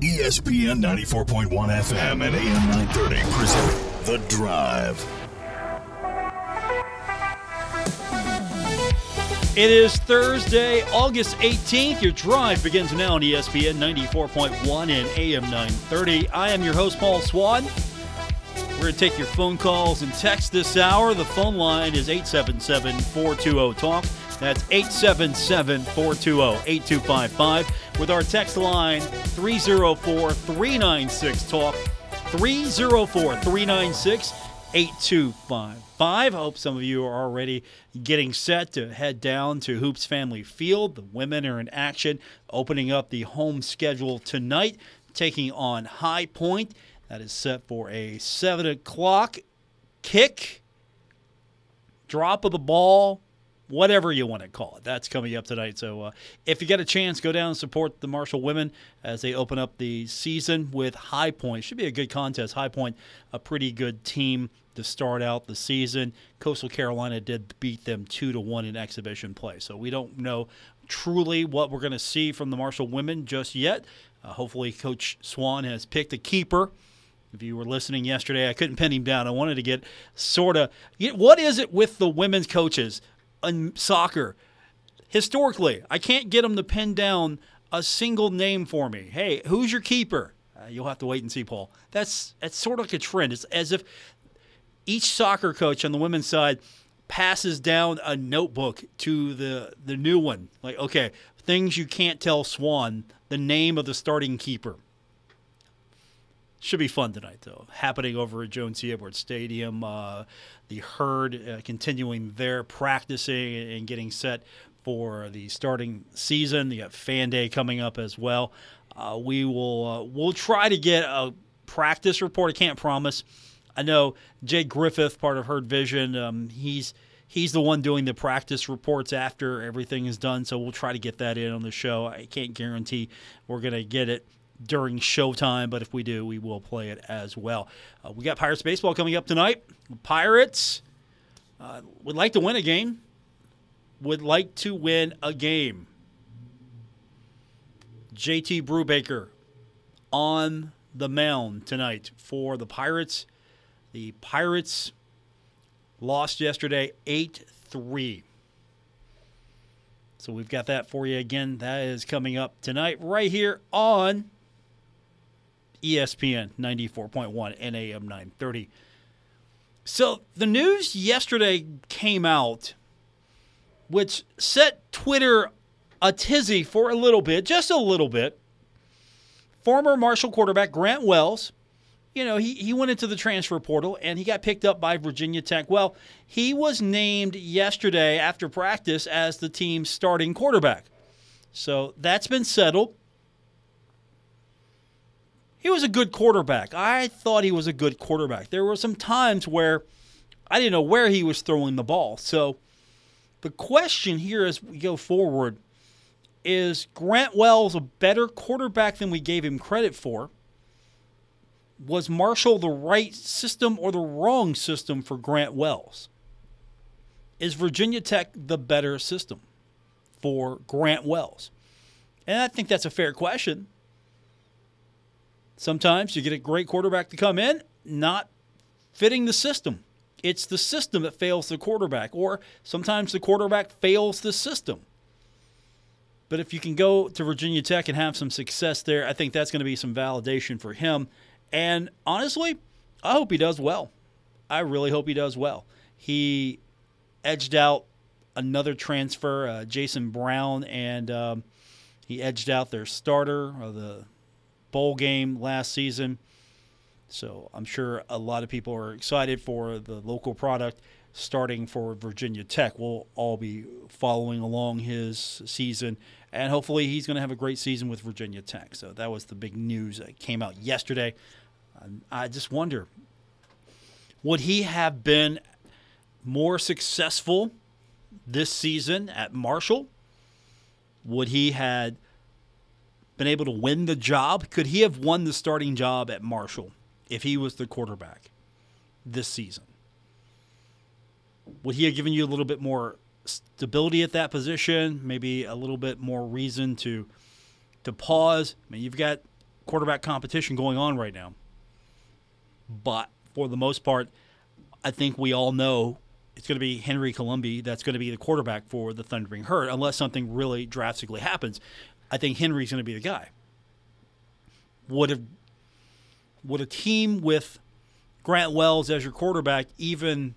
ESPN 94.1 FM and AM 930 present The Drive. It is Thursday, August 18th. Your drive begins now on ESPN 94.1 and AM 930. I am your host, Paul Swann. We're going to take your phone calls and text this hour. The phone line is 877 420 TALK. That's 877 420 8255. With our text line 304 396 TALK. 304 396 8255. I hope some of you are already getting set to head down to Hoops Family Field. The women are in action, opening up the home schedule tonight, taking on High Point. That is set for a 7 o'clock kick, drop of the ball, whatever you want to call it. That's coming up tonight. So uh, if you get a chance, go down and support the Marshall women as they open up the season with High Point. Should be a good contest. High Point, a pretty good team to start out the season. Coastal Carolina did beat them two to one in exhibition play. So we don't know truly what we're going to see from the Marshall women just yet. Uh, hopefully, Coach Swan has picked a keeper. If you were listening yesterday, I couldn't pin him down. I wanted to get sort of what is it with the women's coaches? In soccer. Historically, I can't get them to pin down a single name for me. Hey, who's your keeper? Uh, you'll have to wait and see, Paul. That's that's sort of like a trend. It's as if each soccer coach on the women's side passes down a notebook to the the new one. Like, okay, things you can't tell Swann the name of the starting keeper. Should be fun tonight, though. Happening over at Joan C. Edwards Stadium. Uh, the herd uh, continuing their practicing and getting set for the starting season. You got fan day coming up as well. Uh, we will uh, we'll try to get a practice report. I can't promise. I know Jake Griffith, part of Herd Vision. Um, he's he's the one doing the practice reports after everything is done. So we'll try to get that in on the show. I can't guarantee we're gonna get it during showtime, but if we do, we will play it as well. Uh, we got Pirates baseball coming up tonight. Pirates uh, would like to win a game. Would like to win a game. JT Brubaker on the mound tonight for the Pirates. The Pirates lost yesterday 8 3. So we've got that for you again. That is coming up tonight right here on ESPN 94.1 and AM 930. So the news yesterday came out, which set Twitter a tizzy for a little bit, just a little bit. Former Marshall quarterback Grant Wells, you know, he, he went into the transfer portal and he got picked up by Virginia Tech. Well, he was named yesterday after practice as the team's starting quarterback. So that's been settled he was a good quarterback. I thought he was a good quarterback. There were some times where I didn't know where he was throwing the ball. So the question here as we go forward is Grant Wells a better quarterback than we gave him credit for? Was Marshall the right system or the wrong system for Grant Wells? Is Virginia Tech the better system for Grant Wells? And I think that's a fair question. Sometimes you get a great quarterback to come in, not fitting the system. It's the system that fails the quarterback, or sometimes the quarterback fails the system. But if you can go to Virginia Tech and have some success there, I think that's going to be some validation for him. And honestly, I hope he does well. I really hope he does well. He edged out another transfer, uh, Jason Brown, and um, he edged out their starter, the bowl game last season. So I'm sure a lot of people are excited for the local product starting for Virginia Tech. We'll all be following along his season, and hopefully he's going to have a great season with Virginia Tech. So that was the big news that came out yesterday. I just wonder would he have been more successful this season at Marshall? Would he had been able to win the job? Could he have won the starting job at Marshall if he was the quarterback this season? Would he have given you a little bit more stability at that position? Maybe a little bit more reason to to pause. I mean, you've got quarterback competition going on right now. But for the most part, I think we all know it's going to be Henry Colombi that's going to be the quarterback for the Thundering Herd, unless something really drastically happens. I think Henry's going to be the guy. Would a would a team with Grant Wells as your quarterback even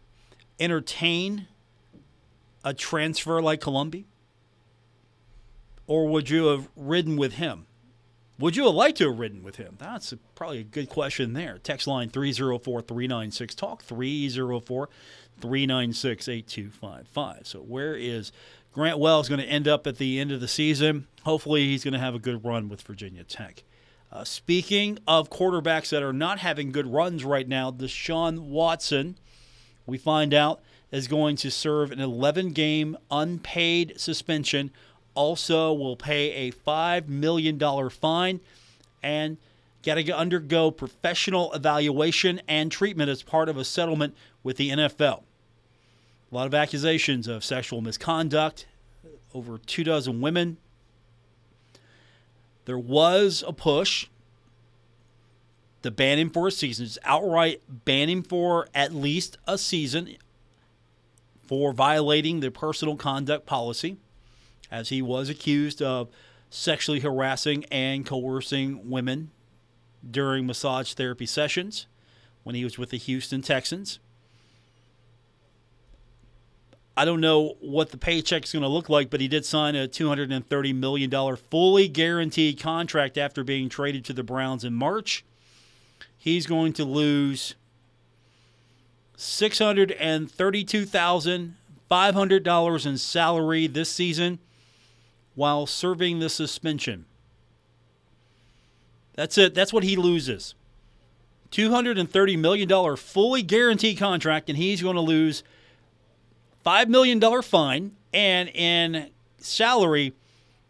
entertain a transfer like Colombi? Or would you have ridden with him? Would you have liked to have ridden with him? That's a, probably a good question there. Text line 304 396 Talk 304 396 8255. So, where is Grant Wells is going to end up at the end of the season? Hopefully, he's going to have a good run with Virginia Tech. Uh, speaking of quarterbacks that are not having good runs right now, Deshaun Watson, we find out, is going to serve an 11 game unpaid suspension. Also, will pay a $5 million fine and got to undergo professional evaluation and treatment as part of a settlement with the NFL. A lot of accusations of sexual misconduct, over two dozen women. There was a push to ban him for a season, just outright ban him for at least a season for violating the personal conduct policy, as he was accused of sexually harassing and coercing women during massage therapy sessions when he was with the Houston Texans. I don't know what the paycheck is going to look like, but he did sign a $230 million fully guaranteed contract after being traded to the Browns in March. He's going to lose $632,500 in salary this season while serving the suspension. That's it. That's what he loses. $230 million fully guaranteed contract, and he's going to lose $5 million fine and in salary,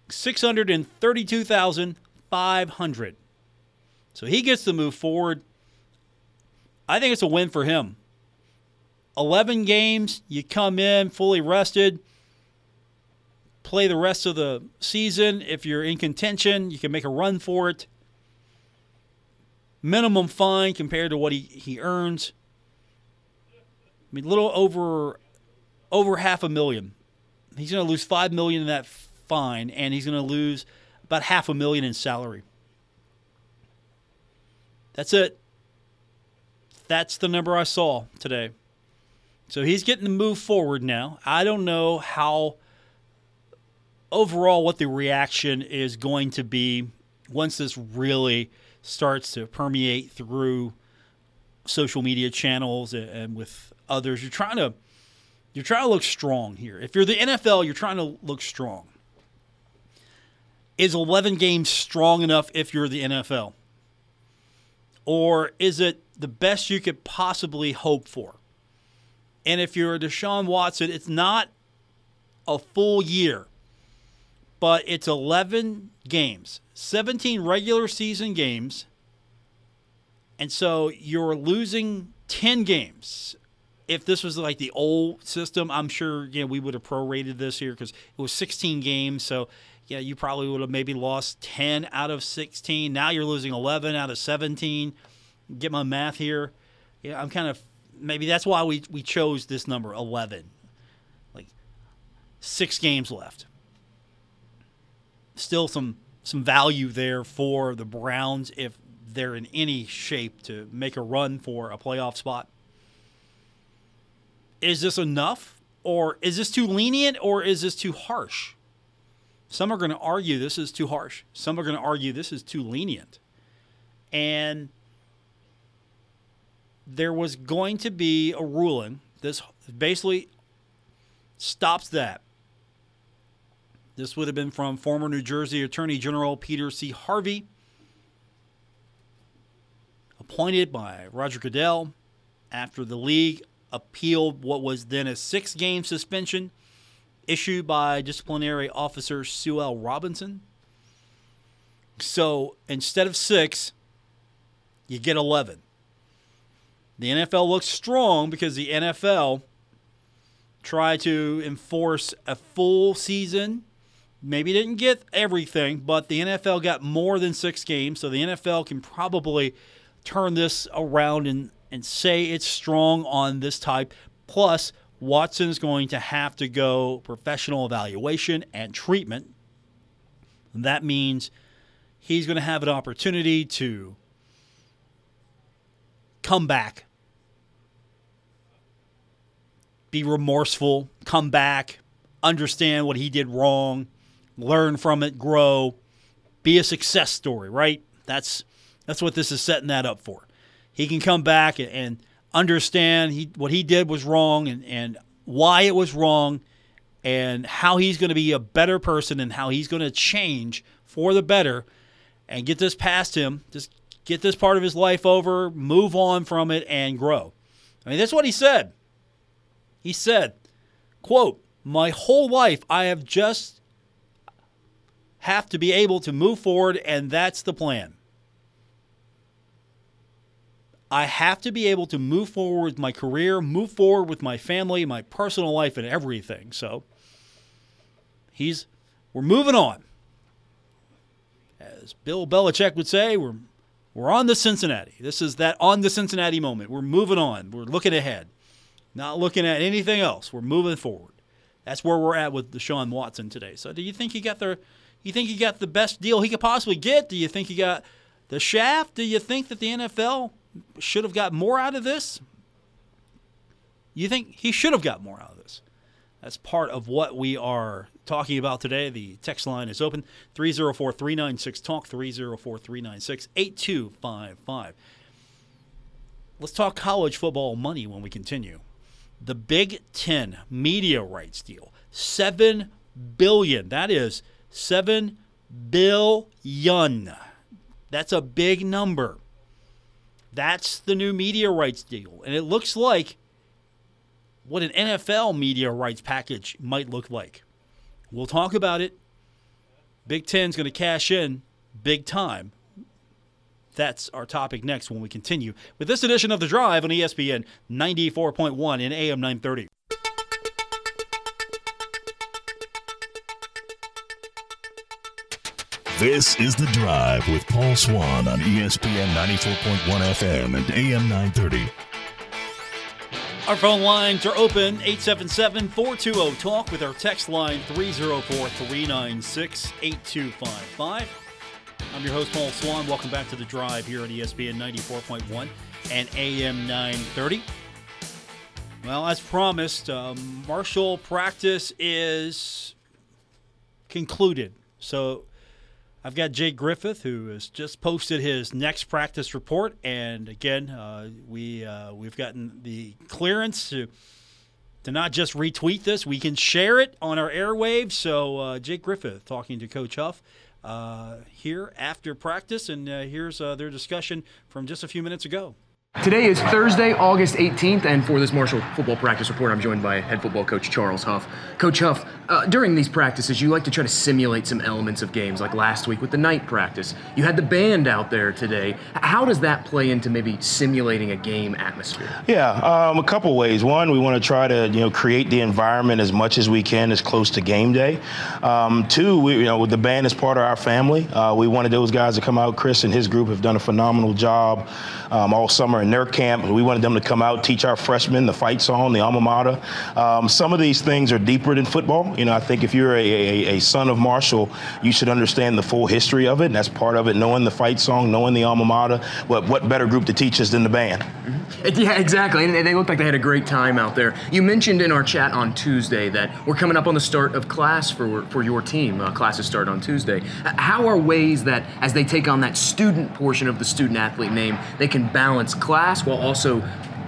632,500. So he gets to move forward. I think it's a win for him. 11 games, you come in fully rested, play the rest of the season. If you're in contention, you can make a run for it minimum fine compared to what he, he earns. I mean, a little over over half a million. He's going to lose five million in that fine, and he's going to lose about half a million in salary. That's it. That's the number I saw today. So he's getting to move forward now. I don't know how overall what the reaction is going to be once this really starts to permeate through social media channels and with others. You're trying to you're trying to look strong here. If you're the NFL, you're trying to look strong. Is 11 games strong enough if you're the NFL? Or is it the best you could possibly hope for? And if you're Deshaun Watson, it's not a full year, but it's 11 games. 17 regular season games. And so you're losing 10 games. If this was like the old system, I'm sure you know, we would have prorated this here because it was 16 games. So yeah, you probably would have maybe lost 10 out of 16. Now you're losing 11 out of 17. Get my math here. Yeah, I'm kind of maybe that's why we, we chose this number 11. Like six games left. Still some some value there for the Browns if they're in any shape to make a run for a playoff spot. Is this enough? Or is this too lenient or is this too harsh? Some are going to argue this is too harsh. Some are going to argue this is too lenient. And there was going to be a ruling. This basically stops that. This would have been from former New Jersey Attorney General Peter C. Harvey, appointed by Roger Goodell after the league appealed what was then a six game suspension issued by disciplinary officer Sue L. Robinson. So instead of six, you get 11. The NFL looks strong because the NFL tried to enforce a full season maybe didn't get everything, but the NFL got more than six games, so the NFL can probably turn this around and, and say it's strong on this type. Plus, Watson is going to have to go professional evaluation and treatment. That means he's going to have an opportunity to come back, be remorseful, come back, understand what he did wrong, learn from it, grow, be a success story, right? That's that's what this is setting that up for. He can come back and, understand he, what he did was wrong and, and why it was wrong and how he's going to be a better person and how he's going to change for the better and get this past him. Just get this part of his life over, move on from it, and grow. I mean, that's what he said. He said, quote, my whole life I have just have to be able to move forward, and that's the plan. I have to be able to move forward with my career, move forward with my family, my personal life, and everything. So he's we're moving on. As Bill Belichick would say, we're we're on the Cincinnati. This is that on the Cincinnati moment. We're moving on. We're looking ahead. Not looking at anything else. We're moving forward. That's where we're at with Deshaun Watson today. So do you think he got the you think he got the best deal he could possibly get? Do you think he got the shaft? Do you think that the NFL should have got more out of this? You think he should have got more out of this? That's part of what we are talking about today. The text line is open 304 396 Talk, 304 396 8255. Let's talk college football money when we continue. The Big Ten media rights deal, seven billion. That is Seven billion. That's a big number. That's the new media rights deal. And it looks like what an NFL media rights package might look like. We'll talk about it. Big Ten's going to cash in big time. That's our topic next when we continue with this edition of The Drive on ESPN 94.1 in AM 930. This is The Drive with Paul Swann on ESPN 94.1 FM and AM 930. Our phone lines are open 877 420 TALK with our text line 304 396 8255. I'm your host, Paul Swann. Welcome back to The Drive here on ESPN 94.1 and AM 930. Well, as promised, um, Marshall practice is concluded. So I've got Jake Griffith, who has just posted his next practice report, and again, uh, we uh, we've gotten the clearance to to not just retweet this; we can share it on our airwaves. So, uh, Jake Griffith talking to Coach Huff uh, here after practice, and uh, here's uh, their discussion from just a few minutes ago. Today is Thursday, August 18th, and for this Marshall football practice report, I'm joined by head football coach Charles Huff. Coach Huff, uh, during these practices, you like to try to simulate some elements of games, like last week with the night practice. You had the band out there today. How does that play into maybe simulating a game atmosphere? Yeah, um, a couple ways. One, we want to try to you know create the environment as much as we can, as close to game day. Um, two, we, you know, the band is part of our family. Uh, we wanted those guys to come out. Chris and his group have done a phenomenal job um, all summer in their camp. We wanted them to come out, teach our freshmen the fight song, the alma mater. Um, some of these things are deeper than football. You know, I think if you're a, a, a, son of Marshall, you should understand the full history of it, and that's part of it, knowing the fight song, knowing the alma mater. What, what better group to teach us than the band? Mm-hmm. Yeah, exactly. And they looked like they had a great time out there. You mentioned in our chat on Tuesday that we're coming up on the start of class for, for your team. Uh, classes start on Tuesday. How are ways that, as they take on that student portion of the student athlete name, they can balance class while also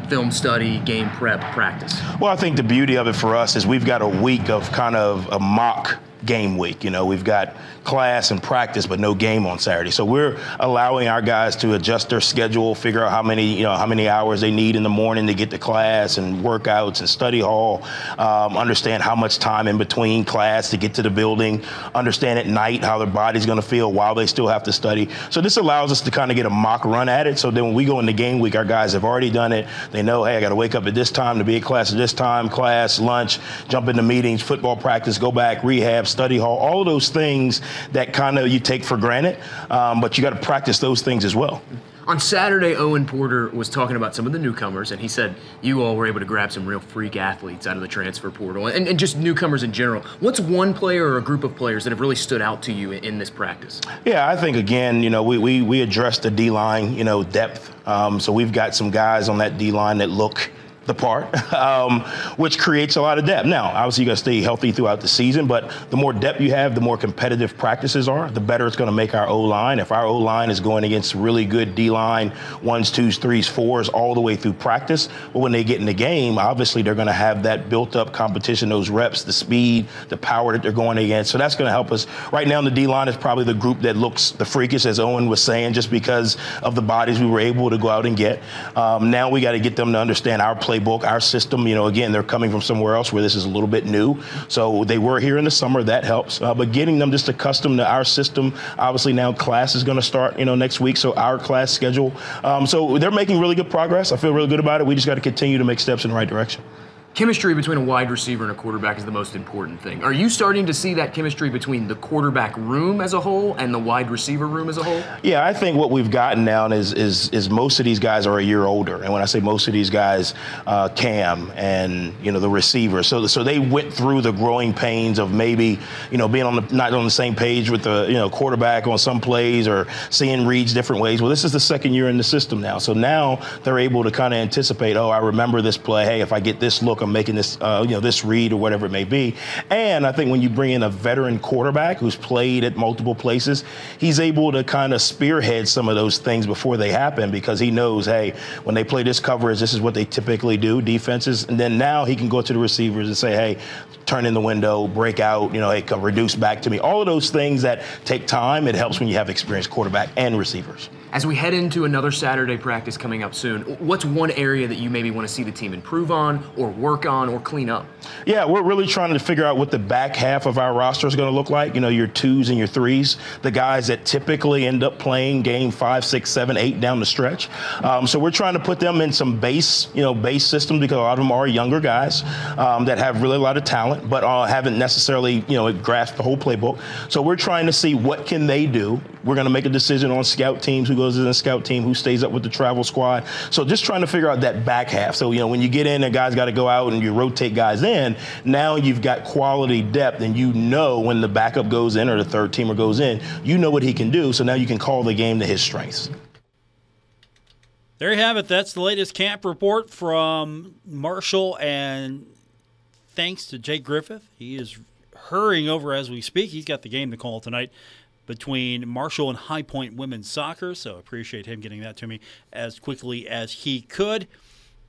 film study, game prep, practice? Well, I think the beauty of it for us is we've got a week of kind of a mock game week. You know, we've got class and practice, but no game on Saturday. So we're allowing our guys to adjust their schedule, figure out how many, you know, how many hours they need in the morning to get to class and workouts and study hall. Um, understand how much time in between class to get to the building. Understand at night how their body's going to feel while they still have to study. So this allows us to kind of get a mock run at it. So then when we go into game week, our guys have already done it. They know, hey, I got to wake up at this time to be at class at this time, class, lunch, jump into meetings, football practice, go back, rehab study hall, all of those things that kind of you take for granted, um, but you got to practice those things as well. On Saturday, Owen Porter was talking about some of the newcomers, and he said you all were able to grab some real freak athletes out of the transfer portal and, and just newcomers in general. What's one player or a group of players that have really stood out to you in, in this practice? Yeah, I think, again, you know, we, we, we addressed the D line, you know, depth. Um, so we've got some guys on that D line that look the part, um, which creates a lot of depth. Now, obviously, you got to stay healthy throughout the season, but the more depth you have, the more competitive practices are, the better it's going to make our O line. If our O line is going against really good D line, ones, twos, threes, fours, all the way through practice, but when they get in the game, obviously they're going to have that built up competition, those reps, the speed, the power that they're going against. So that's going to help us. Right now, the D line is probably the group that looks the freakiest, as Owen was saying, just because of the bodies we were able to go out and get. Um, now we got to get them to understand our play playbook, our system. You know, again, they're coming from somewhere else where this is a little bit new. So they were here in the summer. That helps. Uh, but getting them just accustomed to our system. Obviously, now class is going to start, you know, next week. So our class schedule. Um, so they're making really good progress. I feel really good about it. We just got to continue to make steps in the right direction chemistry between a wide receiver and a quarterback is the most important thing. Are you starting to see that chemistry between the quarterback room as a whole and the wide receiver room as a whole? Yeah, I think what we've gotten now is is is most of these guys are a year older, and when I say most of these guys, uh, Cam and you know the receiver, so so they went through the growing pains of maybe you know being on the not on the same page with the you know quarterback on some plays or seeing reads different ways. Well, this is the second year in the system now, so now they're able to kind of anticipate. Oh, I remember this play. Hey, if I get this look Making this, uh, you know, this read or whatever it may be. And I think when you bring in a veteran quarterback who's played at multiple places, he's able to kind of spearhead some of those things before they happen because he knows, hey, when they play this coverage, this is what they typically do, defenses. And then now he can go to the receivers and say, hey, turn in the window, break out, you know, hey, come reduce back to me. All of those things that take time, it helps when you have experienced quarterback and receivers. As we head into another Saturday practice coming up soon, what's one area that you maybe want to see the team improve on or work on or clean up? Yeah, we're really trying to figure out what the back half of our roster is going to look like. You know, your twos and your threes, the guys that typically end up playing game five, six, seven, eight down the stretch. Um, so we're trying to put them in some base, you know, base systems because a lot of them are younger guys um, that have really a lot of talent, but uh, haven't necessarily, you know, grasped the whole playbook. So we're trying to see what can they do. We're going to make a decision on scout teams who goes in the scout team, who stays up with the travel squad. So just trying to figure out that back half. So, you know, when you get in and guys got to go out and you rotate guys in, now you've got quality depth and you know when the backup goes in or the third teamer goes in, you know what he can do. So now you can call the game to his strengths. There you have it. That's the latest camp report from Marshall. And thanks to Jake Griffith, he is hurrying over as we speak. He's got the game to call tonight between Marshall and High Point women's soccer. So appreciate him getting that to me as quickly as he could.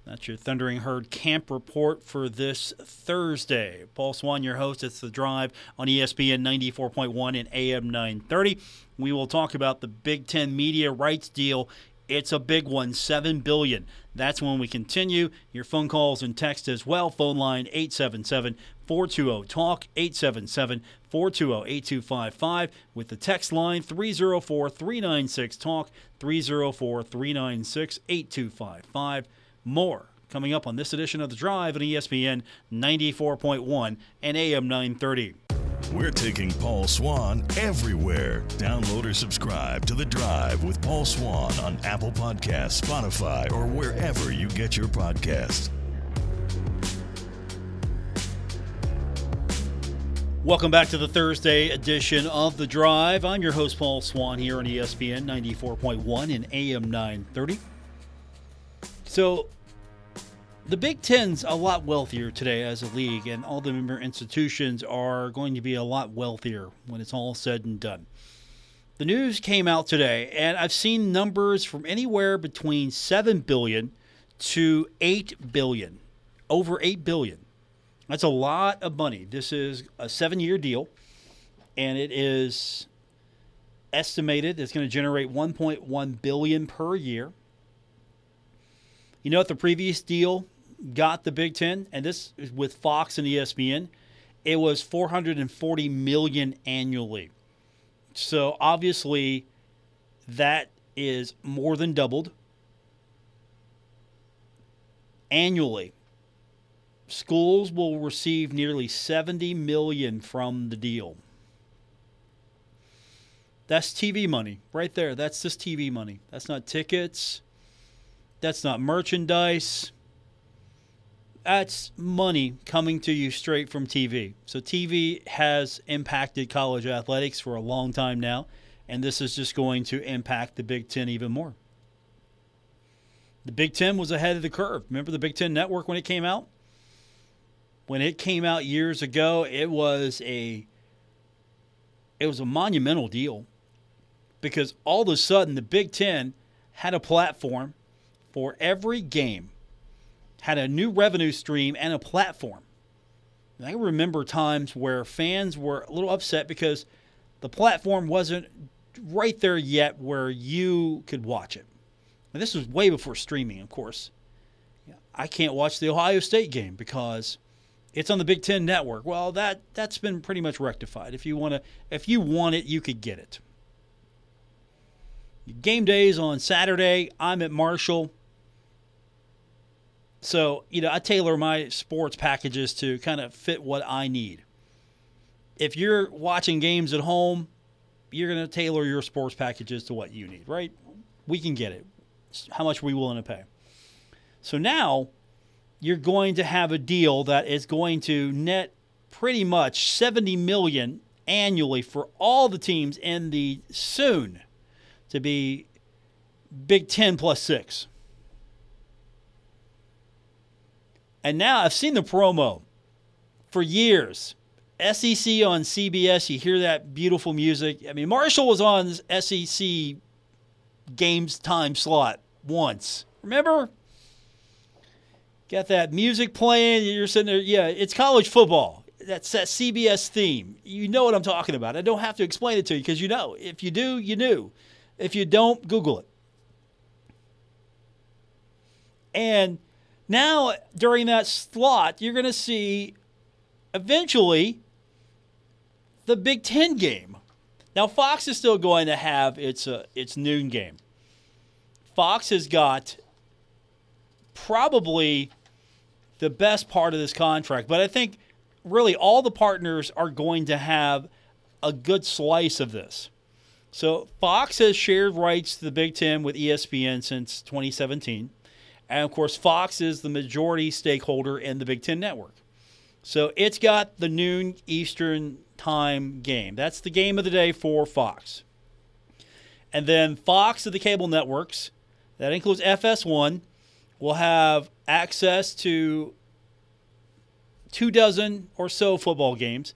That's your Thundering Herd camp report for this Thursday. Paul Swann, your host. It's The Drive on ESPN 94.1 and AM 930. We will talk about the Big Ten media rights deal. It's a big one, 7 billion. That's when we continue. Your phone calls and text as well. Phone line 877 420 TALK 877 420 8255 with the text line 304 396 TALK 304 396 8255. More coming up on this edition of The Drive on ESPN 94.1 and AM 930. We're taking Paul Swann everywhere. Download or subscribe to The Drive with Paul Swann on Apple Podcasts, Spotify, or wherever you get your podcasts. Welcome back to the Thursday edition of The Drive. I'm your host, Paul Swann, here on ESPN 94.1 and AM 930. So, the Big Ten's a lot wealthier today as a league, and all the member institutions are going to be a lot wealthier when it's all said and done. The news came out today, and I've seen numbers from anywhere between 7 billion to 8 billion. Over 8 billion that's a lot of money. This is a seven year deal, and it is estimated it's going to generate 1.1 billion per year. You know what the previous deal got the Big Ten, and this is with Fox and ESPN. It was 440 million annually. So obviously, that is more than doubled annually schools will receive nearly 70 million from the deal. That's TV money right there. That's just TV money. That's not tickets. That's not merchandise. That's money coming to you straight from TV. So TV has impacted college athletics for a long time now, and this is just going to impact the Big 10 even more. The Big 10 was ahead of the curve. Remember the Big 10 network when it came out? When it came out years ago, it was a it was a monumental deal because all of a sudden the Big Ten had a platform for every game, had a new revenue stream and a platform. And I remember times where fans were a little upset because the platform wasn't right there yet where you could watch it. And this was way before streaming, of course. I can't watch the Ohio State game because it's on the Big Ten Network. Well, that that's been pretty much rectified. If you want to, if you want it, you could get it. Game days on Saturday. I'm at Marshall. So, you know, I tailor my sports packages to kind of fit what I need. If you're watching games at home, you're going to tailor your sports packages to what you need, right? We can get it. How much are we willing to pay? So now you're going to have a deal that is going to net pretty much 70 million annually for all the teams in the soon to be Big 10 plus 6. And now I've seen the promo for years. SEC on CBS, you hear that beautiful music. I mean, Marshall was on SEC games time slot once. Remember? Got that music playing. You're sitting there. Yeah, it's college football. That's that CBS theme. You know what I'm talking about. I don't have to explain it to you because you know. If you do, you knew. If you don't, Google it. And now, during that slot, you're going to see eventually the Big Ten game. Now, Fox is still going to have its, uh, its noon game. Fox has got probably the best part of this contract, but I think really all the partners are going to have a good slice of this. So Fox has shared rights to the Big Ten with ESPN since 2017. And of course, Fox is the majority stakeholder in the Big Ten network. So it's got the noon Eastern time game. That's the game of the day for Fox. And then Fox of the cable networks, that includes FS1, will have access to two dozen or so football games,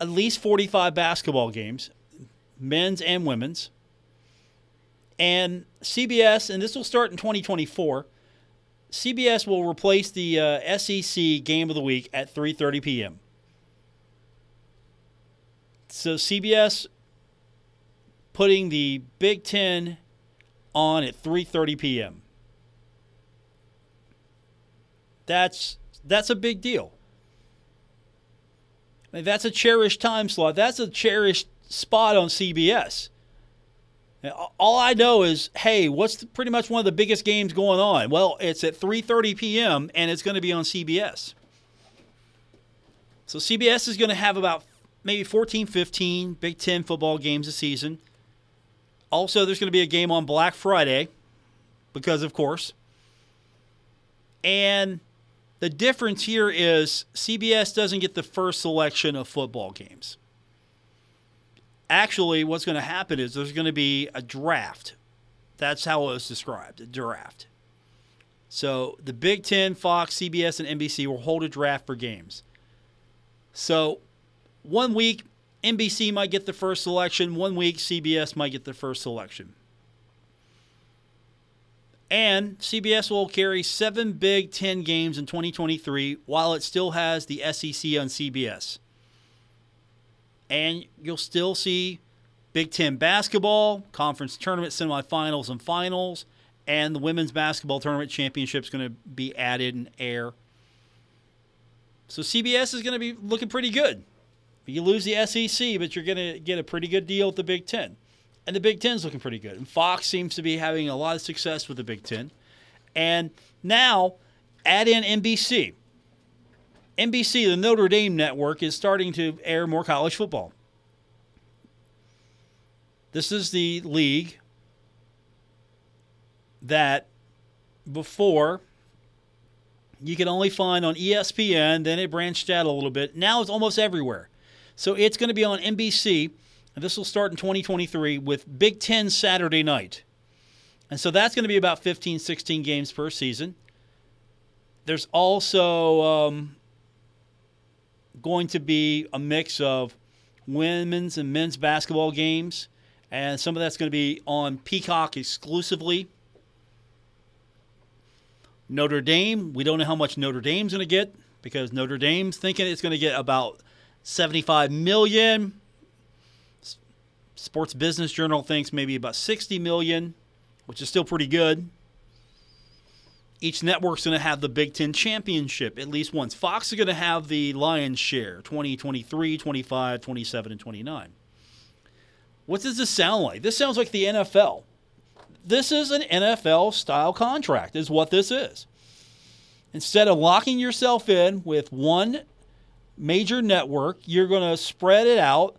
at least 45 basketball games, men's and women's. And CBS, and this will start in 2024. CBS will replace the uh, SEC game of the week at 3:30 p.m. So CBS putting the Big 10 on at 3:30 p.m. That's that's a big deal. I mean, that's a cherished time slot. That's a cherished spot on CBS. All I know is, hey, what's the, pretty much one of the biggest games going on? Well, it's at 3:30 p.m. and it's going to be on CBS. So CBS is going to have about maybe 14, 15 Big Ten football games a season. Also, there's going to be a game on Black Friday, because of course. And the difference here is CBS doesn't get the first selection of football games actually, what's going to happen is there's going to be a draft. That's how it was described a draft. So the Big Ten, Fox, CBS, and NBC will hold a draft for games. So one week, NBC might get the first selection. One week, CBS might get the first selection. And CBS will carry seven Big Ten games in 2023 while it still has the SEC on CBS and you'll still see Big Ten basketball, conference tournament semifinals and finals, and the women's basketball tournament championship is going to be added and air. So CBS is going to be looking pretty good. You lose the SEC, but you're going to get a pretty good deal with the Big Ten. And the Big Ten is looking pretty good. And Fox seems to be having a lot of success with the Big Ten. And now add in NBC. NBC, the Notre Dame network, is starting to air more college football. This is the league that before you could only find on ESPN, then it branched out a little bit. Now it's almost everywhere. So it's going to be on NBC, and this will start in 2023 with Big Ten Saturday night. And so that's going to be about 15, 16 games per season. There's also um, going to be a mix of women's and men's basketball games, and some of that's going to be on Peacock exclusively. Notre Dame, we don't know how much Notre Dame's going to get because Notre Dame's thinking it's going to get about 75 million. Sports Business Journal thinks maybe about 60 million, which is still pretty good. Each network's going to have the Big Ten championship at least once. Fox is going to have the lion's share 20, 23, 25, 27, and 29. What does this sound like? This sounds like the NFL. This is an NFL style contract, is what this is. Instead of locking yourself in with one major network, you're going to spread it out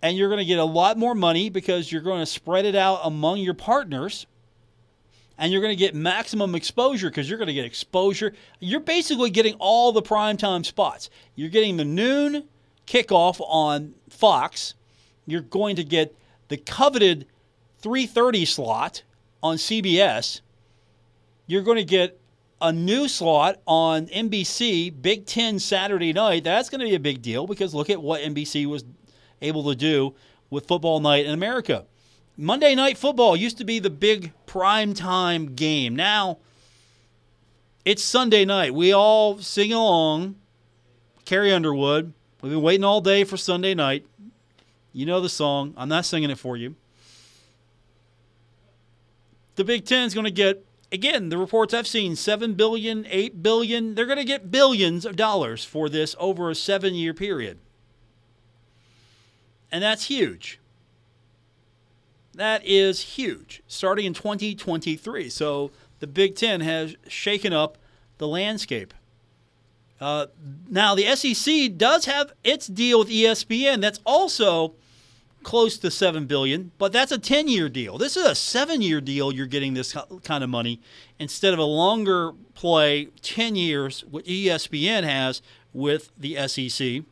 and you're going to get a lot more money because you're going to spread it out among your partners and you're going to get maximum exposure because you're going to get exposure. You're basically getting all the primetime spots. You're getting the noon kickoff on Fox. You're going to get the coveted 3:30 slot on CBS. You're going to get a new slot on NBC, Big Ten Saturday night. That's going to be a big deal because look at what NBC was able to do with football night in America. Monday Night Football used to be the big prime time game. Now it's Sunday night. We all sing along. Carrie Underwood. We've been waiting all day for Sunday night. You know the song. I'm not singing it for you. The Big Ten is going to get, again, the reports I've seen, $7 billion, $8 billion. They're going to get billions of dollars for this over a seven year period. And that's huge. That is huge, starting in 2023. So the Big Ten has shaken up the landscape. Uh, now, the SEC does have its deal with ESPN. That's also close to seven billion, but that's a 10-year deal. This is a seven-year deal. You're getting this kind of money instead of a longer play, 10 years, what ESPN has with the SEC.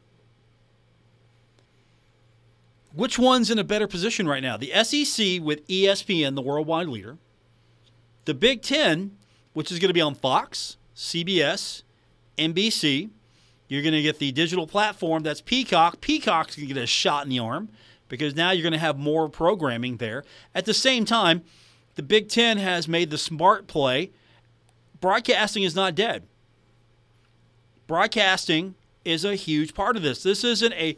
Which one's in a better position right now? The SEC with ESPN, the worldwide leader. The Big Ten, which is going to be on Fox, CBS, NBC. You're going to get the digital platform that's Peacock. Peacock's going to get a shot in the arm because now you're going to have more programming there. At the same time, the Big Ten has made the smart play. Broadcasting is not dead. Broadcasting is a huge part of this. This isn't a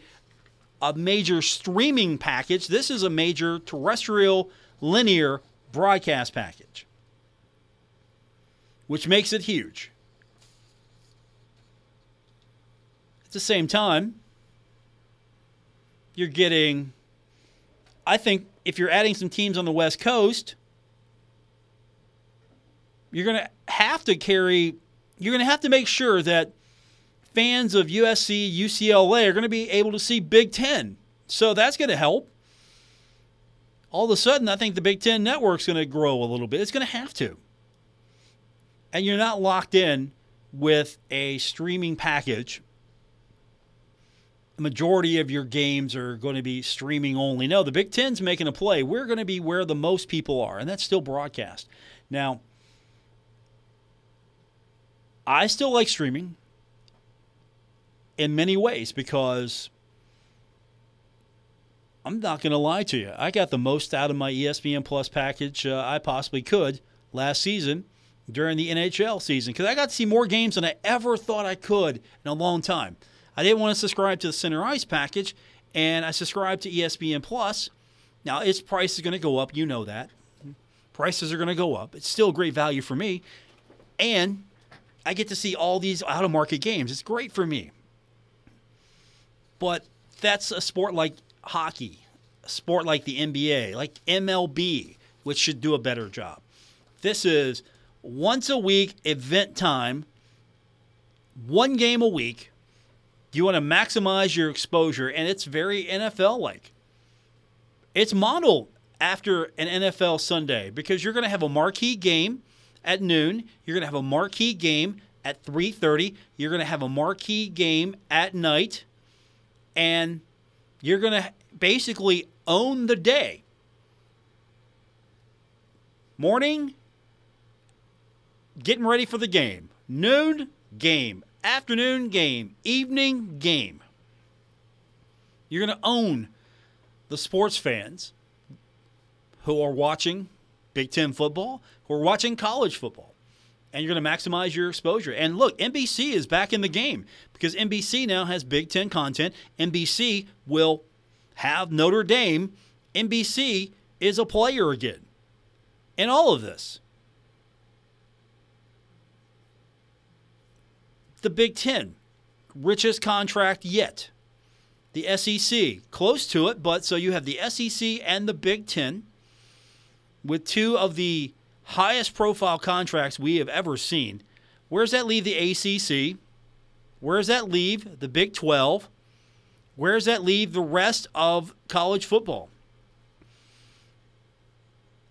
a major streaming package. This is a major terrestrial linear broadcast package, which makes it huge. At the same time, you're getting, I think, if you're adding some teams on the West Coast, you're going to have to carry, you're going to have to make sure that fans of USC, UCLA are going to be able to see Big Ten. So that's going to help. All of a sudden, I think the Big Ten network's going to grow a little bit. It's going to have to. And you're not locked in with a streaming package. The majority of your games are going to be streaming only. No, the Big Ten's making a play. We're going to be where the most people are, and that's still broadcast. Now, I still like streaming in many ways because I'm not going to lie to you. I got the most out of my ESPN Plus package uh, I possibly could last season during the NHL season because I got to see more games than I ever thought I could in a long time. I didn't want to subscribe to the Center Ice package, and I subscribed to ESPN Plus. Now, its price is going to go up. You know that. Prices are going to go up. It's still great value for me. And I get to see all these out of market games. It's great for me. But that's a sport like hockey, a sport like the NBA, like MLB, which should do a better job. This is once a week event time one game a week. You want to maximize your exposure, and it's very NFL like. It's modeled after an NFL Sunday because you're going to have a marquee game at noon. You're going to have a marquee game at 3:30. You're going to have a marquee game at night, and you're going to basically own the day. Morning, getting ready for the game. Noon, game. Afternoon, game. Evening, game. You're going to own the sports fans who are watching Big Ten football, who are watching college football. And you're going to maximize your exposure. And look, NBC is back in the game because NBC now has Big Ten content. NBC will have Notre Dame. NBC is a player again in all of this. The Big Ten, richest contract yet. The SEC, close to it, but so you have the SEC and the Big Ten with two of the highest profile contracts we have ever seen. Where does that leave the ACC? Where does that leave the Big 12? Where does that leave the rest of college football?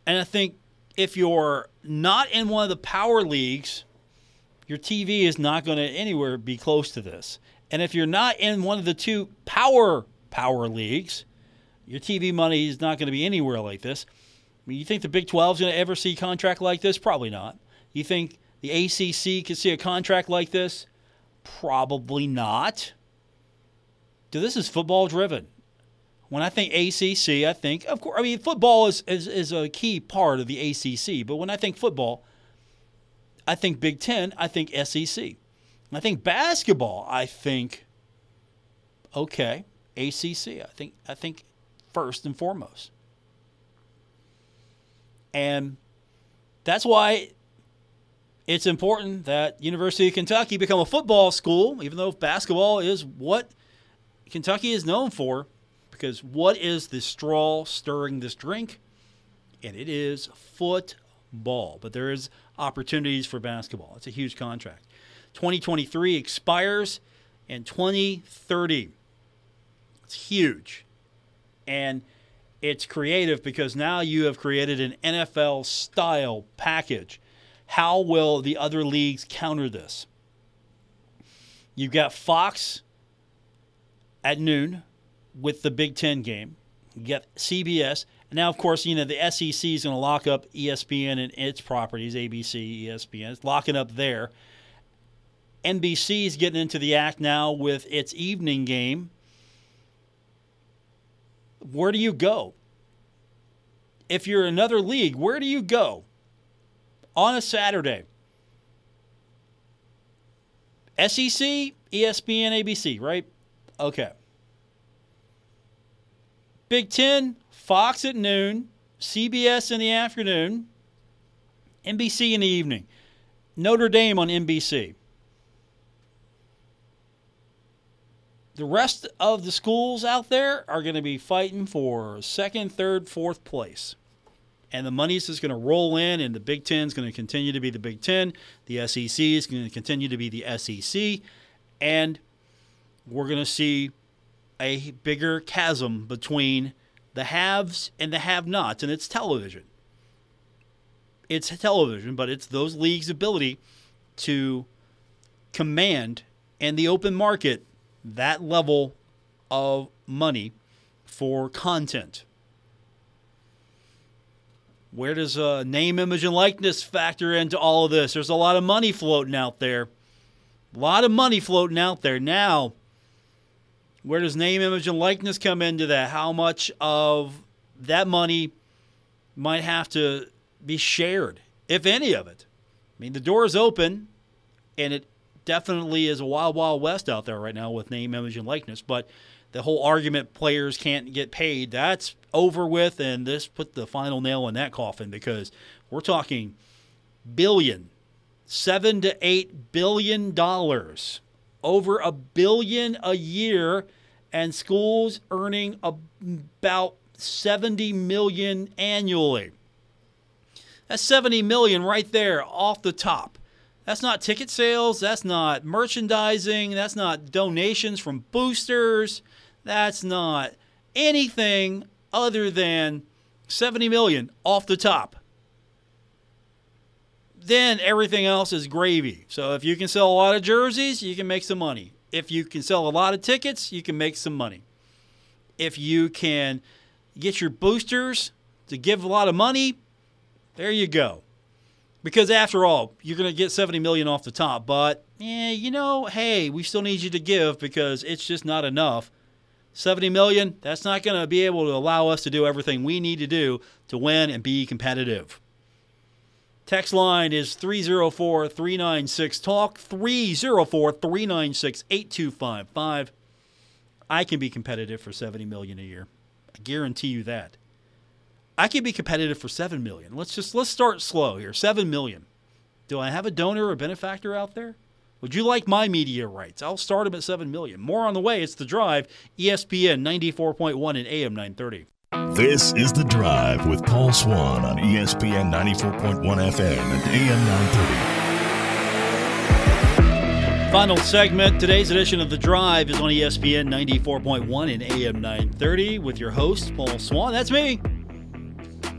And I think if you're not in one of the power leagues, your TV is not going to anywhere be close to this. And if you're not in one of the two power power leagues, your TV money is not going to be anywhere like this. Mean, you think the Big 12 is going to ever see a contract like this? Probably not. You think the ACC could see a contract like this? Probably not. So this is football driven. When I think ACC, I think, of course, I mean, football is, is, is a key part of the ACC. But when I think football, I think Big Ten, I think SEC. I think basketball, I think, okay, ACC. I think, I think first and foremost. And that's why it's important that University of Kentucky become a football school, even though basketball is what Kentucky is known for. Because what is the straw stirring this drink? And it is football. But there is opportunities for basketball. It's a huge contract. 2023 expires and 2030. It's huge. And it's creative because now you have created an NFL style package. How will the other leagues counter this? You've got Fox at noon with the Big Ten game. You got CBS. And now, of course, you know, the SEC is going to lock up ESPN and its properties, ABC, ESPN. It's locking up there. NBC is getting into the act now with its evening game. Where do you go? If you're another league, where do you go on a Saturday? SEC, ESPN, ABC, right? Okay. Big Ten, Fox at noon, CBS in the afternoon, NBC in the evening, Notre Dame on NBC. The rest of the schools out there are going to be fighting for second, third, fourth place. And the money is just going to roll in, and the Big Ten is going to continue to be the Big Ten. The SEC is going to continue to be the SEC. And we're going to see a bigger chasm between the haves and the have nots, and it's television. It's television, but it's those leagues' ability to command and the open market that level of money for content. Where does uh, name, image, and likeness factor into all of this? There's a lot of money floating out there. A lot of money floating out there. Now, where does name, image, and likeness come into that? How much of that money might have to be shared, if any of it? I mean, the door is open, and it definitely is a wild, wild west out there right now with name, image, and likeness. But the whole argument players can't get paid, that's over with, and this put the final nail in that coffin because we're talking billion, seven to eight billion dollars, over a billion a year and schools earning about 70 million annually. That's 70 million right there off the top. That's not ticket sales. That's not merchandising. That's not donations from boosters. That's not anything other than 70 million off the top. Then everything else is gravy. So if you can sell a lot of jerseys, you can make some money. If you can sell a lot of tickets, you can make some money. If you can get your boosters to give a lot of money, there you go. Because after all, you're going to get 70 million off the top, but yeah, you know, hey, we still need you to give because it's just not enough. 70 million, that's not going to be able to allow us to do everything we need to do to win and be competitive. Text line is 304 396 Talk, 304 396 8255. I can be competitive for 70 million a year. I guarantee you that. I can be competitive for 7 million. Let's just let's start slow here. 7 million. Do I have a donor or benefactor out there? Would you like my media rights? I'll start them at 7 million. More on the way. It's The Drive, ESPN 94.1 and AM 930. This is The Drive with Paul Swann on ESPN 94.1 FM and AM 930. Final segment. Today's edition of The Drive is on ESPN 94.1 and AM 930 with your host, Paul Swann. That's me.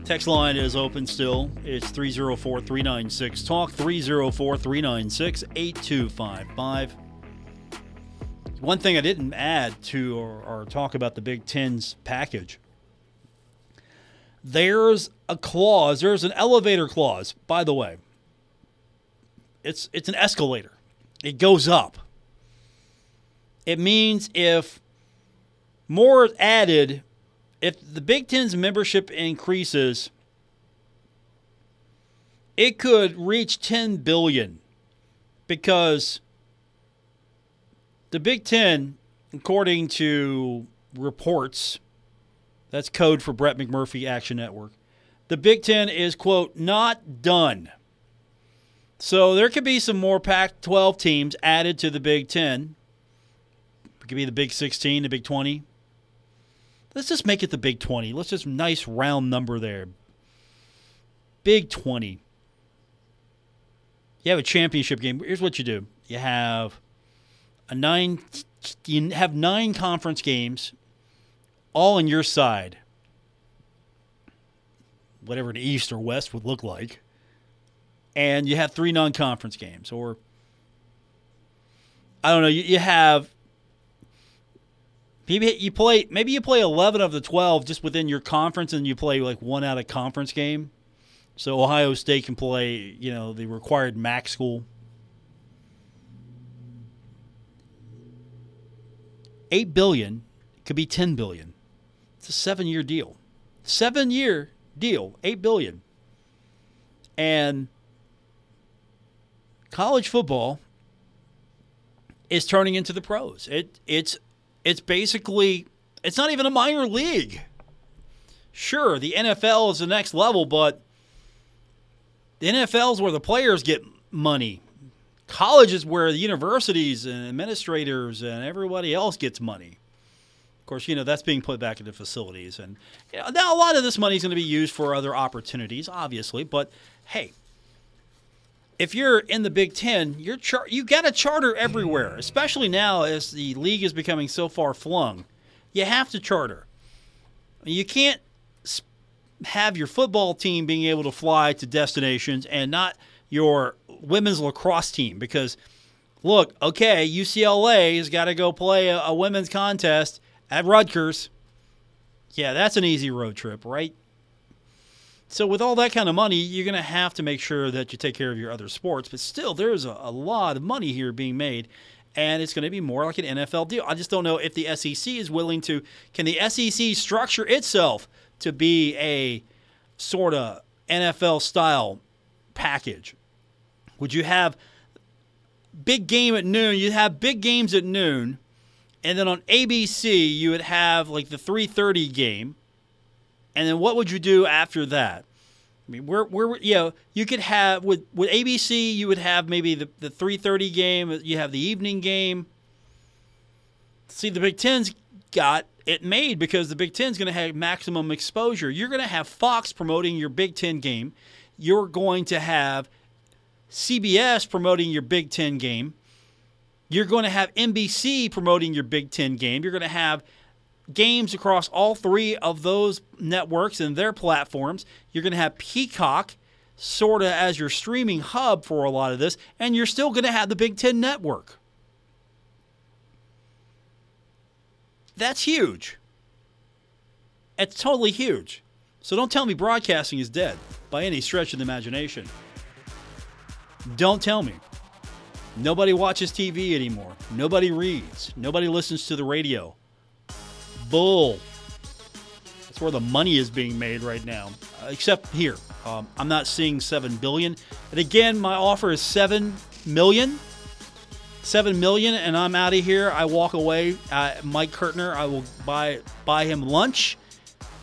Text line is open still. It's 304 396 Talk, 304 396 8255. One thing I didn't add to or, or talk about the Big Ten's package there's a clause, there's an elevator clause, by the way. It's it's an escalator. It goes up. It means if more is added if the Big Ten's membership increases, it could reach 10 billion because the Big Ten, according to reports, that's code for Brett McMurphy Action Network. The Big Ten is, quote, not done. So there could be some more Pac 12 teams added to the Big Ten. It could be the Big 16, the Big 20. Let's just make it the Big 20. Let's just nice round number there. Big 20. You have a championship game. Here's what you do. You have a nine you have nine conference games all on your side. Whatever the East or West would look like. And you have three non conference games. Or, I don't know, you, you have Maybe you play maybe you play 11 of the 12 just within your conference and you play like one out of conference game. So Ohio State can play, you know, the required MAC school. 8 billion could be 10 billion. It's a 7-year deal. 7-year deal, 8 billion. And college football is turning into the pros. It it's it's basically it's not even a minor league. Sure, the NFL is the next level, but the NFL is where the players get money. College is where the universities and administrators and everybody else gets money. Of course, you know that's being put back into facilities, and you know, now a lot of this money is going to be used for other opportunities, obviously. But hey, if you're in the Big Ten, you're char- you got a charter everywhere, especially now as the league is becoming so far flung. You have to charter. You can't have your football team being able to fly to destinations and not your women's lacrosse team because look, okay, UCLA has got to go play a, a women's contest at Rutgers. Yeah, that's an easy road trip, right? So with all that kind of money, you're going to have to make sure that you take care of your other sports. But still, there's a, a lot of money here being made, and it's going to be more like an NFL deal. I just don't know if the SEC is willing to. Can the SEC structure itself to be a sort of NFL style package? Would you have big game at noon? You'd have big games at noon, and then on ABC you would have like the 3:30 game and then what would you do after that? I mean, we're, we're you know, you could have with with ABC, you would have maybe the the three thirty game. You have the evening game. See, the Big Ten's got it made because the Big Ten's going to have maximum exposure. You're going to have Fox promoting your Big Ten game. You're going to have CBS promoting your Big Ten game. You're going to have NBC promoting your Big Ten game. You're going to have games across all three of those networks and their platforms. You're going to have Peacock sort of as your streaming hub for a lot of this, and you're still going to have the Big Ten network. That's huge. It's totally huge. So don't tell me broadcasting is dead by any stretch of the imagination. Don't tell me. Nobody watches TV anymore. Nobody reads. Nobody listens to the radio. Bull. That's where the money is being made right now. Uh, except here. Um, I'm not seeing 7 billion. And again, my offer is 7 million. 7 million and I'm out of here. I walk away. Uh, Mike Kirtner, I will buy buy him lunch.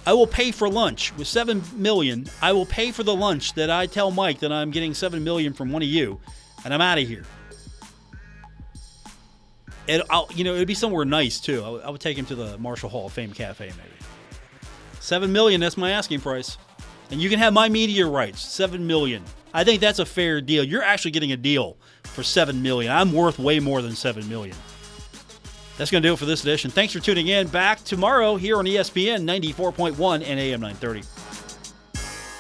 I will pay for lunch with 7 million. I will pay for the lunch that I tell Mike that I'm getting 7 million from one of you and I'm out of here. It, I'll, you know, it'd be somewhere nice too. I would, would take him to the Marshall Hall of Fame Cafe, maybe. Seven million. That's my asking price, and you can have my media rights. Seven million. I think that's a fair deal. You're actually getting a deal for seven million. I'm worth way more than seven million. That's going to do it for this edition. Thanks for tuning in. Back tomorrow here on ESPN 94.1 and AM 930.